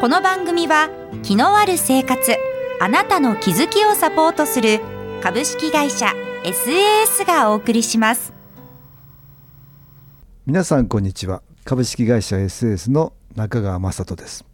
この番組は気のある生活あなたの気づきをサポートする株式会社 SAS がお送りします。皆さんこんにちは。株式会社 SAS の中川雅人です。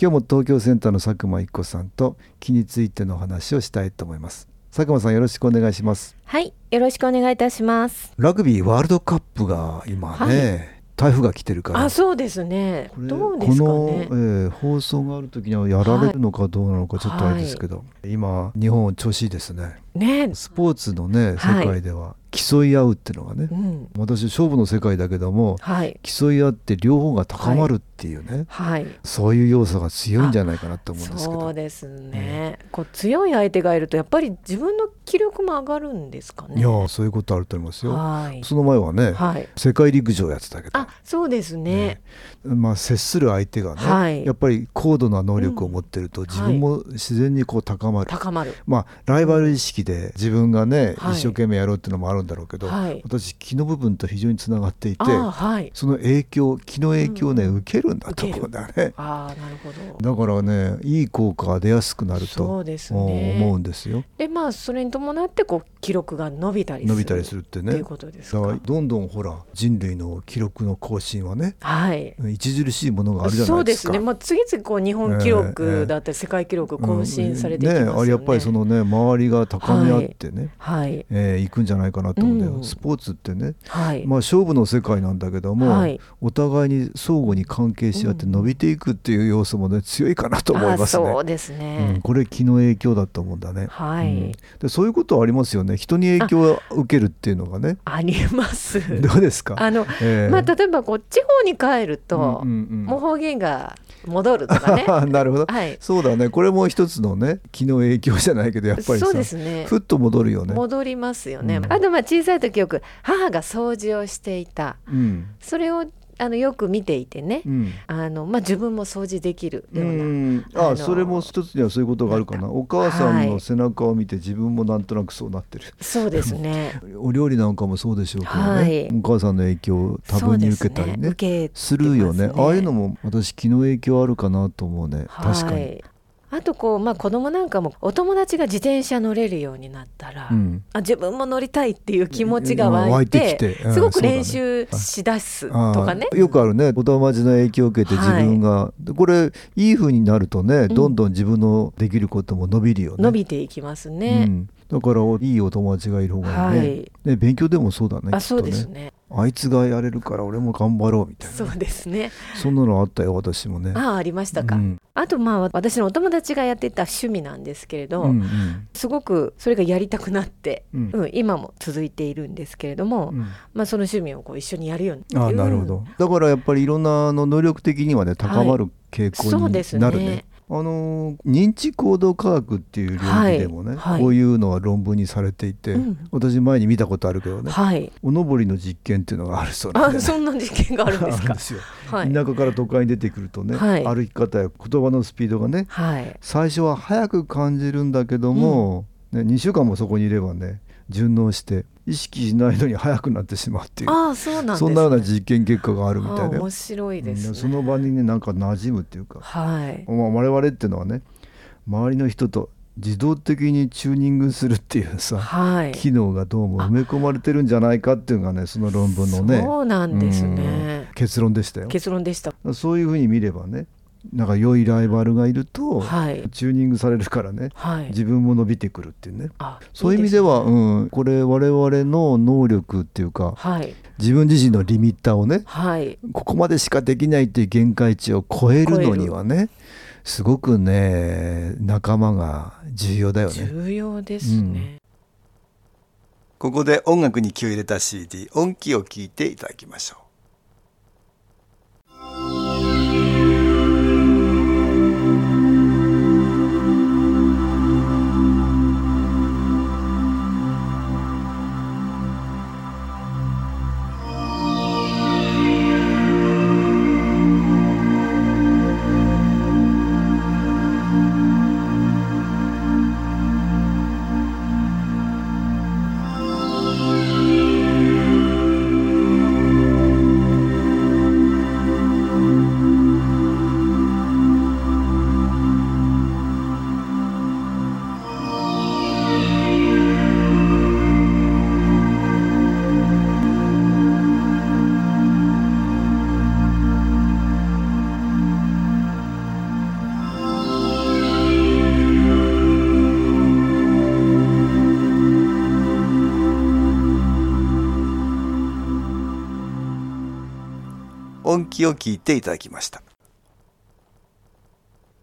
今日も東京センターの佐久間一子さんと気についてのお話をしたいと思います。佐久間さんよろしくお願いします。はいよろしくお願いいたします。ラグビーワールドカップが今ね、はい台風が来てるから。あそうですね。どうですかね。この、えー、放送がある時にはやられるのかどうなのかちょっとあれですけど、はい、今日本調子いいですねね。スポーツのね世界では競い合うっていうのがね、うん、私勝負の世界だけども、はい、競い合って両方が高まるっていうね、はい、そういう要素が強いんじゃないかなと思うんですけど。そうですね、うん、こう強い相手がいるとやっぱり自分の気力も上がるんですかね。いやそういうことあると思いますよ、はい、その前はね、はい、世界陸上やってたけど。あそうですね、ね、まあ接する相手がね、はい、やっぱり高度な能力を持ってると、自分も自然にこう高まる、高まる。まあライバル意識で自分がね、一生懸命やろうっていうのもあるんだろうけど、私気の部分と非常につながっていて、その影響気の影響をね、受けるんだと思うんだよねあなるほど。だからねいい効果が出やすくなるとそうです、ね、思うんですよ。でまあそれに伴ってこう記録が伸びたり伸びたりするってね。いうことですだからどんどんほら人類の記録の更新はね、はい、著しいものがあるじゃないですか。そうですね、まあ、次々こう日本記録だって世界記録更新されていきますよね,、ねあれやっぱりそのね周りが高め合ってね、はい。はい。えー、いくんじゃないかなと思うんだよ、うん、スポーツってね、はい。まあ、勝負の世界なんだけども、はい、お互いに相互に関係し合って伸びていくっていう要素もね強いかなと思いますね。そうですね、うん、これ気の影響だと思うんだね。はい、うん、でそういうことはありますよね。人に影響を受けるっていうのがね。あります。どうですか？あの、えー、まあ、例えばこう地方に帰ると、うんうんうん、もう方言が戻るとかね。なるほど、はい、そうだね。これも一つのね気の影響じゃないけどやっぱりそうですねふっと戻るよね。戻りますよね、うん、あとまあ小さい時よく母が掃除をしていた、うん、それをあのよく見ていてね、うん、あのまあ、自分も掃除できるようなあそれも一つにはそういうことがあるかな。お母さんの背中を見て自分もなんとなくそうなってる、そうですね。お料理なんかもそうでしょうけどね、はい、お母さんの影響を多分に受けたりね、ね、するよね。ああいうのも私気の影響あるかなと思うね。確かに、あとこう、まあ、子供なんかもお友達が自転車乗れるようになったら、うん、あ自分も乗りたいっていう気持ちが湧いて,、うん、すごく練習しだすとかね、よくあるねお友達の影響を受けて自分が、はい、これいいふうになるとねどんどん自分のできることも伸びるよね、伸びていきますね、だからいいお友達がいる方がいいね。はい、ね勉強でもそうだねあそうですねあいつがやれるから俺も頑張ろうみたいな。そうですね。そんなのあったよ私もね。ああありましたか、うん、あとまあ私のお友達がやってた趣味なんですけれど、うんうん、すごくそれがやりたくなって、うん、うん、今も続いているんですけれども、うん、まあその趣味をこう一緒にやるようにあなるほど。だからやっぱりいろんなの能力的にはね高まる傾向になるね、はいあの認知行動科学っていう領域でもね、はい。はい、こういうのは論文にされていて、うん、私前に見たことあるけどね、はい、おのぼりの実験っていうのがあるそうなんで、ね、そんな実験があるんですか？田舎から都会に出てくるとね、歩き方や言葉のスピードがね、最初は早く感じるんだけども、うん、ね、2週間もそこにいればね順応して意識しないのに早くなってしまうっていう。あそうなん、ね、そんなような実験結果があるみたいで面白いです、ね、その場にねなんか馴染むっていうか、はい。まあ、我々っていうのはね周りの人と自動的にチューニングするっていうさ、はい、機能がどうも埋め込まれてるんじゃないかっていうのがねその論文のねそうなんですね。結論でしたよ。結論でした。そういうふうに見ればねなんか良いライバルがいると、はい、チューニングされるからね、はい、自分も伸びてくるっていうね。そういう意味では、ね、うん、これ我々の能力っていうか、はい、自分自身のリミッターをね、はい、ここまでしかできないっていう限界値を超えるのにはねすごくね仲間が重要だよね。重要ですね、うん、ここで音楽に気を入れた CD 音機を聞いていただきましょう。音気を聞いていただきました。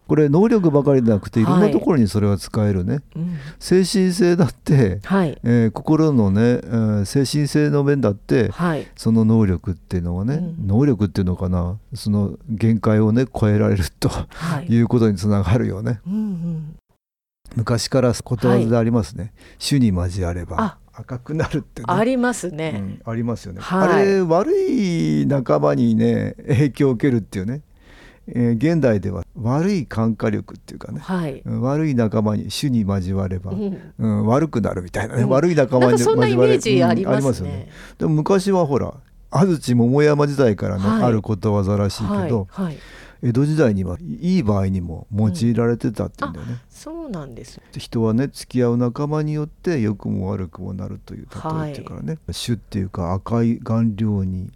これ能力ばかりでなくていろんなところにそれは使えるね、はいうん、精神性だって、はい、えー、心のね、えー、精神性の面だって、はい、その能力っていうのはね、うん、能力っていうのかな。その限界をね超えられると、はい、いうことにつながるよね、うんうん、昔からことわざでありますね、主に交われば赤くなるって、ね、ありますね、うん、ありますよね、あれ悪い仲間にね影響を受けるっていうね。えー、現代では悪い感化力っていうかね、はい、悪い仲間に主に交われば、うん、うん、悪くなるみたいなね、うん、悪い仲間に交われば、うん、ありますよね。でも昔はほら安土桃山時代からね、はい、あることわざらしいけど、はい、江戸時代にはいい場合にも用いられてたっていうんだよね。そうなんです。人はね付き合う仲間によって良くも悪くもなるという例えっていうからね、主っていうか赤い顔料に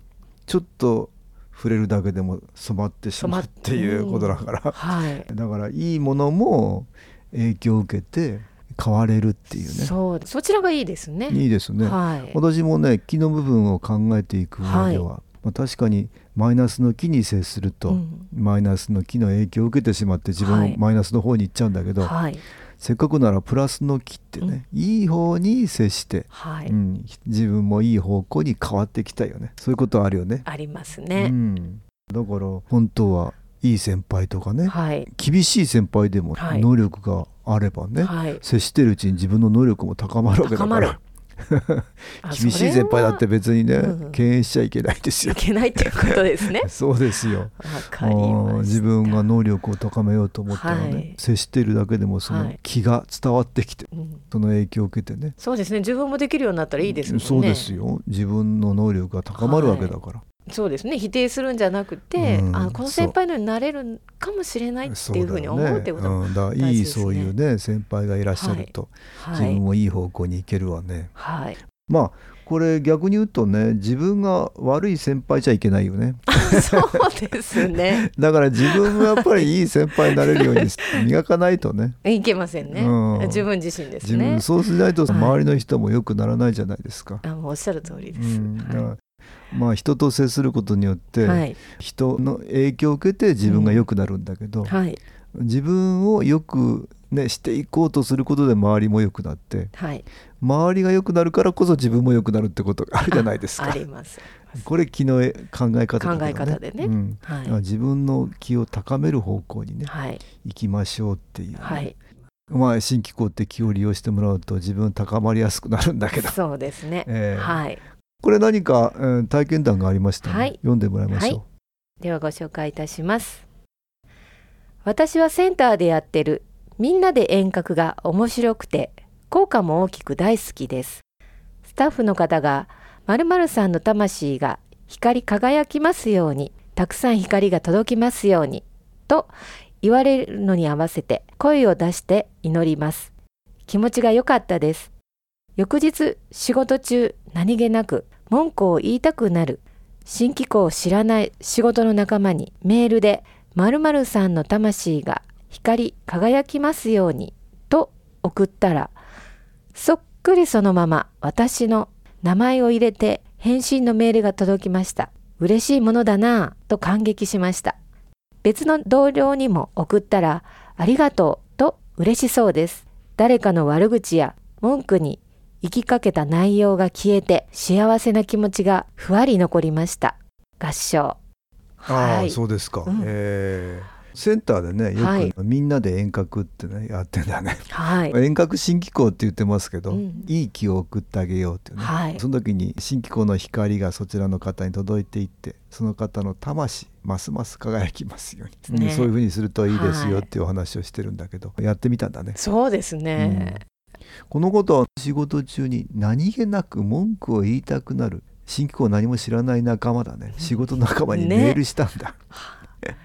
ちょっと触れるだけでも染まってしまうっていうことだから、はい、だからいいものも影響を受けて変われるっていうね。そうそちらがいいですね。いいですね、はい、私もね木の部分を考えていく上では、はい、まあ、確かにマイナスの木に接すると、うん、マイナスの木の影響を受けてしまって自分マイナスの方に行っちゃうんだけど、はい。せっかくならプラスの木ってね、うん、いい方に接して、はい。うん、自分もいい方向に変わっていきたいよね。そういうことあるよね。ありますね、うん、だから本当はいい先輩とかね、はい、厳しい先輩でも能力があればね、はい、接してるうちに自分の能力も高まるわけだから 厳しい先輩だって別にね、うん、敬遠しちゃいけないですよ。いけないいうことですね。そうですよ。自分が能力を高めようと思ったらね、はい、接しているだけでもその気が伝わってきて、はい、その影響を受けてね。そうですね。自分もできるようになったらいいですね。そうですよ。自分の能力が高まるわけだから。はいそうですね。否定するんじゃなくて、うん、あこの先輩のようになれるかもしれないっていうふうに思うってことも大事ですね。いいそういうね先輩がいらっしゃると、はい、自分もいい方向に行けるわね。はい、まあこれ逆に言うとね自分が悪い先輩じゃいけないよね。そうですね。だから自分もやっぱりいい先輩になれるように磨かないとね。いけませんね、うん、自分自身ですね。そうしないと周りの人もよくならないじゃないですか、あもうおっしゃる通りです、うん、はいまあ、人と接することによって、人の影響を受けて自分が良くなるんだけど、うん。はい、自分をよくね、していこうとすることで周りも良くなって、はい、周りが良くなるからこそ自分も良くなるってことがあるじゃないですか。あります。これ気の考え方だ、ね、考え方でね、うん。はい、自分の気を高める方向にね、はい、行きましょうっていう、ね、はい、まあ新機構って気を利用してもらうと自分高まりやすくなるんだけど。そうですね、えー、はいこれ何か、えー、体験談がありました、ね、はい、読んでもらいましょう、ではご紹介いたします私はセンターでやってるみんなで遠隔が面白くて効果も大きく大好きです。スタッフの方が〇〇さんの魂が光り輝きますように、たくさん光が届きますようにと言われるのに合わせて声を出して祈ります。気持ちが良かったです。翌日仕事中何気なく文句を言いたくなる。新機構を知らない仕事の仲間にメールで〇〇さんの魂が光り輝きますようにと送ったらそっくりそのまま私の名前を入れて返信のメールが届きました。嬉しいものだなぁと感激しました。別の同僚にも送ったらありがとうと嬉しそうです。誰かの悪口や文句に行きかけた内容が消えて幸せな気持ちがふわり残りました。合唱。ああ、はい、そうですか、うん、えー。センターでねよくみんなで遠隔ってねやってんだね、はい、遠隔新機構って言ってますけど、うん、いい気を送ってあげようっていうね、はい、その時に新機構の光がそちらの方に届いていってその方の魂ますます輝きますように、ね、そういうふうにするといいですよっていうお話をしてるんだけど、はい、やってみたんだねそうですね、うん、このことは仕事中に何気なく文句を言いたくなる。新機構何も知らない仲間だね。仕事仲間にメールしたんだ、ね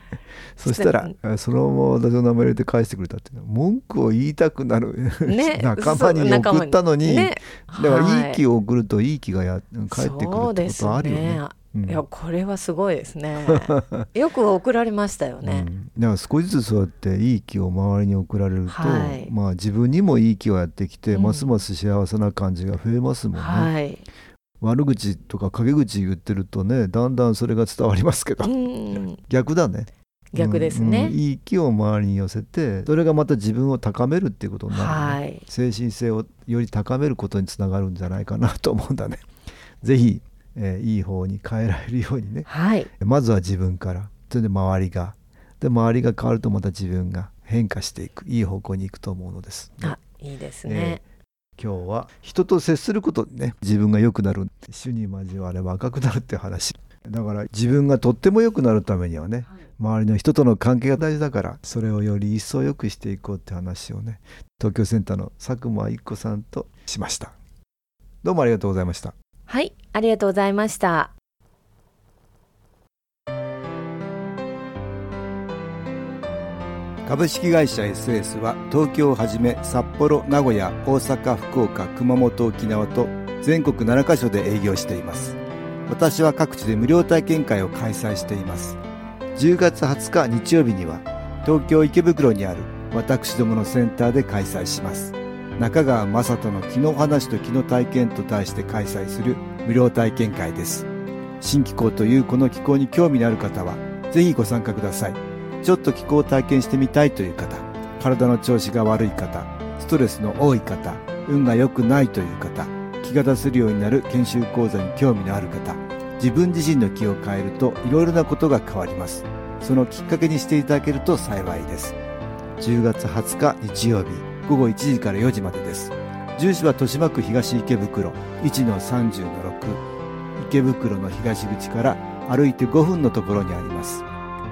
そしたら。そのまま私の名前入れて返してくれたっていう文句を言いたくなる、ね、仲間に送ったのに、ね、だからい。い気を送るといい気がや返ってくるってことあるよね。うん、いやこれはすごいですね。よく送られましたよね。うん、だから少しずつそうやっていい気を周りに送られると、はい、まあ自分にもいい気をやってきて、うん、ますます幸せな感じが増えますもんね。はい。悪口とか陰口言ってるとねだんだんそれが伝わりますけど、逆だね。逆ですね、うん。うん、いい気を周りに寄せてそれがまた自分を高めるっていうことになる、ね、はい、精神性をより高めることにつながるんじゃないかなと思うんだね。ぜひ、えー、いい方に変えられるようにね、はい、まずは自分から。それで周りが。で周りが変わるとまた自分が変化していく。いい方向に行くと思うのです。あいいですね、えー、今日は人と接することでね自分が良くなる主に交われば赤くなるっていう話。だから自分がとっても良くなるためにはね、はい。周りの人との関係が大事だからそれをより一層良くしていこうって話をね東京センターの佐久間一子さんとしました。どうもありがとうございましたはいありがとうございました。株式会社 SS は東京をはじめ札幌名古屋大阪福岡熊本沖縄と全国7カ所で営業しています。私は各地で無料体験会を開催しています。10月20日日曜日には東京池袋にある私どものセンターで開催します。中川雅人の気の話と気の体験と題して開催する無料体験会です。新気候というこの気候に興味のある方はぜひご参加ください。ちょっと気候を体験してみたいという方体の調子が悪い方ストレスの多い方運が良くないという方気が出せるようになる研修講座に興味のある方自分自身の気を変えるといろいろなことが変わります。そのきっかけにしていただけると幸いです。10月20日日曜日。午後1時から4時までです。住所は豊島区東池袋1-30-6池袋の東口から歩いて5分のところにあります。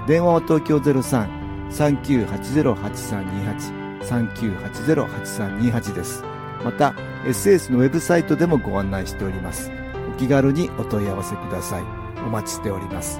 電話は東京03-3980-8328 3980-8328です。また SS のウェブサイトでもご案内しております。お気軽にお問い合わせください。お待ちしております。